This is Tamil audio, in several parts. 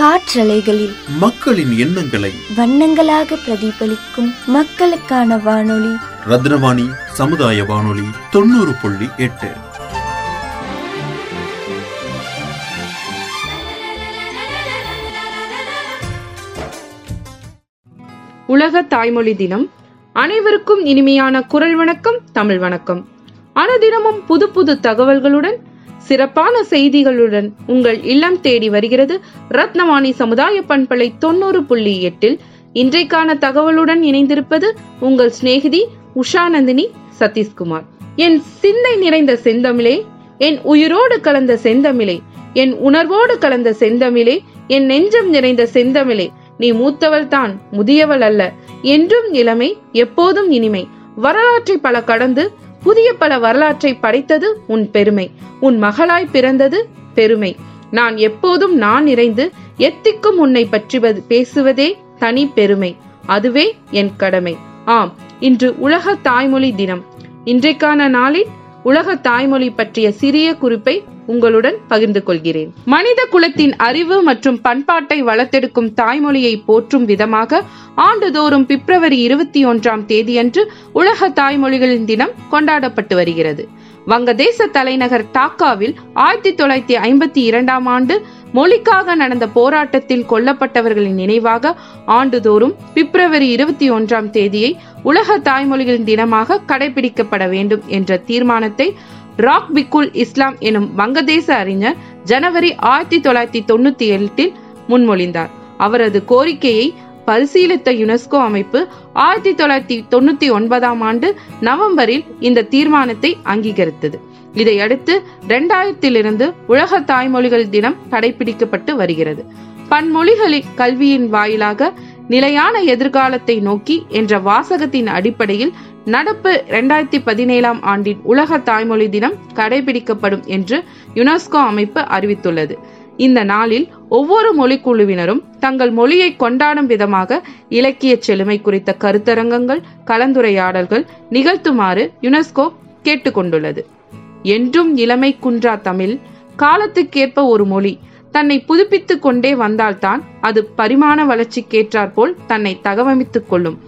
காற்றலைகளில் மக்களின் எண்ணங்களை வண்ணங்களாக பிரதிபலிக்கும் மக்களுக்கான வானொலி. ரத்னவாணி சமுதாய வானொலி தொண்ணூறு புள்ளி எட்டு. உலக தாய்மொழி தினம். அனைவருக்கும் இனிமையான குரல் வணக்கம் தமிழ் வணக்கம். அனுதினமும் புது புது தகவல்களுடன் சிறப்பான செய்திகளுடன் உங்கள் இல்லம் தேடி வருகிறது. ரத்னவாணி சமுதாய பண்பலை தொண்ணூறு புள்ளி எட்டில். இன்றைக்கான தகவலுடன் இணைந்திருப்பது உங்கள் சிநேகிதி உஷாநந்தினி சதீஷ்குமார். என் சிந்தை நிறைந்த செந்தமிழே என் உயிரோடு கலந்த செந்தமிழே என் உணர்வோடு கலந்த செந்தமிழே என் நெஞ்சம் நிறைந்த செந்தமிழே நீ மூத்தவள் தான் முதியவள் அல்ல என்றும் இளமை எப்போதும் இனிமை. வரலாற்றை பல கடந்து புதிய பல வரலாற்றை படைத்தது உன் பெருமை. உன் மகளாய் பிறந்தது பெருமை. நான் எப்போதும் நான் நிறைந்து எத்திக்கும் உன்னை பற்றி பேசுவதே தனி பெருமை. அதுவே என் கடமை. ஆம் இன்று உலக தாய்மொழி தினம். இன்றைக்கான நாளில் உலக தாய்மொழி பற்றிய சிறிய குறிப்பை உங்களுடன் பகிர்ந்து கொள்கிறேன். மனித குலத்தின் அறிவு மற்றும் பண்பாட்டை வளர்த்தெடுக்கும் தாய்மொழியை போற்றும் விதமாக ஆண்டுதோறும் பிப்ரவரி இருபத்தி ஒன்றாம் தேதியன்று உலக தாய்மொழிகளின் தினம் கொண்டாடப்பட்டு வருகிறது. வங்கதேச தலைநகர் டாக்காவில் ஆயிரத்தி தொள்ளாயிரத்தி ஐம்பத்தி இரண்டாம் ஆண்டு மொழிக்காக நடந்த போராட்டத்தில் கொல்லப்பட்டவர்களின் நினைவாக ஆண்டுதோறும் பிப்ரவரி இருபத்தி ஒன்றாம் தேதியை உலக தாய்மொழிகளின் தினமாக கடைபிடிக்கப்பட வேண்டும் என்ற தீர்மானத்தை ராக் பிக்குல் இஸ்லாம் எனும் வங்கதேச அறிஞர் ஜனவரி ஆயிரத்தி தொள்ளாயிரத்தி தொண்ணூத்தி எட்டில் முன்மொழிந்தார். அவரது கோரிக்கையை பரிசீலித்த யுனெஸ்கோ அமைப்பு ஆயிரத்தி தொள்ளாயிரத்தி தொண்ணூத்தி ஒன்பதாம் ஆண்டு நவம்பரில் இந்த தீர்மானத்தை அங்கீகரித்தது. இதையடுத்து இரண்டாயிரத்திலிருந்து உலக தாய்மொழிகள் தினம் கடைபிடிக்கப்பட்டு வருகிறது. பன்மொழிகளின் கல்வியின் வாயிலாக நிலையான எதிர்காலத்தை நோக்கி என்ற வாசகத்தின் அடிப்படையில் நடப்பு இரண்டாயிரத்தி பதினேழாம் ஆண்டின் உலக தாய்மொழி தினம் கடைபிடிக்கப்படும் என்று யுனெஸ்கோ அமைப்பு அறிவித்துள்ளது. இந்த நாளில் ஒவ்வொரு மொழிக்குழுவினரும் தங்கள் மொழியை கொண்டாடும் விதமாக இலக்கிய செழுமை குறித்த கருத்தரங்கங்கள் கலந்துரையாடல்கள் நிகழ்த்துமாறு யுனெஸ்கோ கேட்டுக்கொண்டுள்ளது. என்றும் இளமை குன்றா தமிழ் காலத்துக்கேற்ப ஒரு மொழி தன்னை புதுப்பித்துக் கொண்டே வந்தால்தான் அது பரிமாண வளர்ச்சிக்கேற்றாற்போல் தன்னை தகவமைத்துக் கொள்ளும்.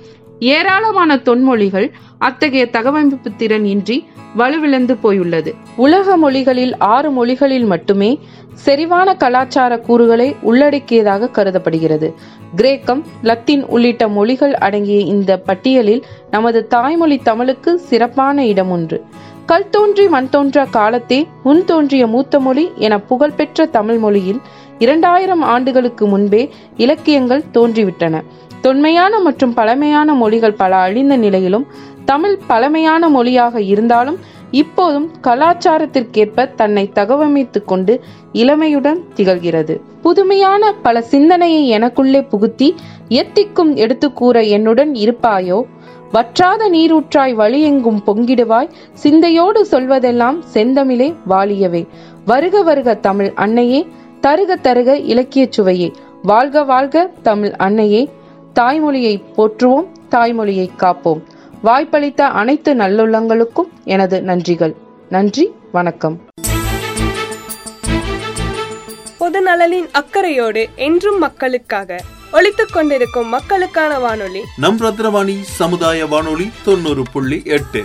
ஏராளமான தொன்மொழிகள் அத்தகைய தகவமைப்பு திறன் இன்றி வலுவிழந்து போயுள்ளது. உலக மொழிகளில் ஆறு மொழிகளில் மட்டுமே செறிவான கலாச்சார கூறுகளை உள்ளடக்கியதாக கருதப்படுகிறது. கிரேக்கம் லத்தீன் உள்ளிட்ட மொழிகள் அடங்கிய இந்த பட்டியலில் நமது தாய்மொழி தமிழுக்கு சிறப்பான இடம் ஒன்று கல் தோன்றி மண் தோன்றா காலத்தே முன் தோன்றிய மூத்த மொழி என புகழ்பெற்ற தமிழ் மொழியில் இரண்டாயிரம் ஆண்டுகளுக்கு முன்பே இலக்கியங்கள் தோன்றிவிட்டன. தொன்மையான மற்றும் பழமையான மொழிகள் பல அழிந்த நிலையிலும் தமிழ் பழமையான மொழியாக இருந்தாலும் இப்போதும் கலாச்சாரத்திற்கேற்ப தன்னை தகவமைத்துக் கொண்டு இளமையுடன் திகழ்கிறது. புதுமையான பல சிந்தனையை எனக்குள்ளே புகுத்தி எத்திக்கும் எடுத்து கூற என்னுடன் இருப்பாயோ? வற்றாத நீரூற்றாய் வழியெங்கும் பொங்கிடுவாய்? சிந்தையோடு சொல்வதெல்லாம் செந்தமிழே வாலியவே. வருக வருக தமிழ் அன்னையே தருக தருக இலக்கிய சுவையே. வாழ்க வாழ்க தமிழ் அன்னையே தாய்மொழியை போற்றுவோம் தாய்மொழியை காப்போம். வாய்ப்பளித்த அனைத்து நல்லுள்ளங்களுக்கும் எனது நன்றிகள். நன்றி வணக்கம். பொது நலனின் அக்கறையோடு என்றும் மக்களுக்காக ஒழித்துக் கொண்டிருக்கும் மக்களுக்கான வானொலி. நம் ரத்னவாணி சமுதாய வானொலி தொண்ணூறு புள்ளி எட்டு.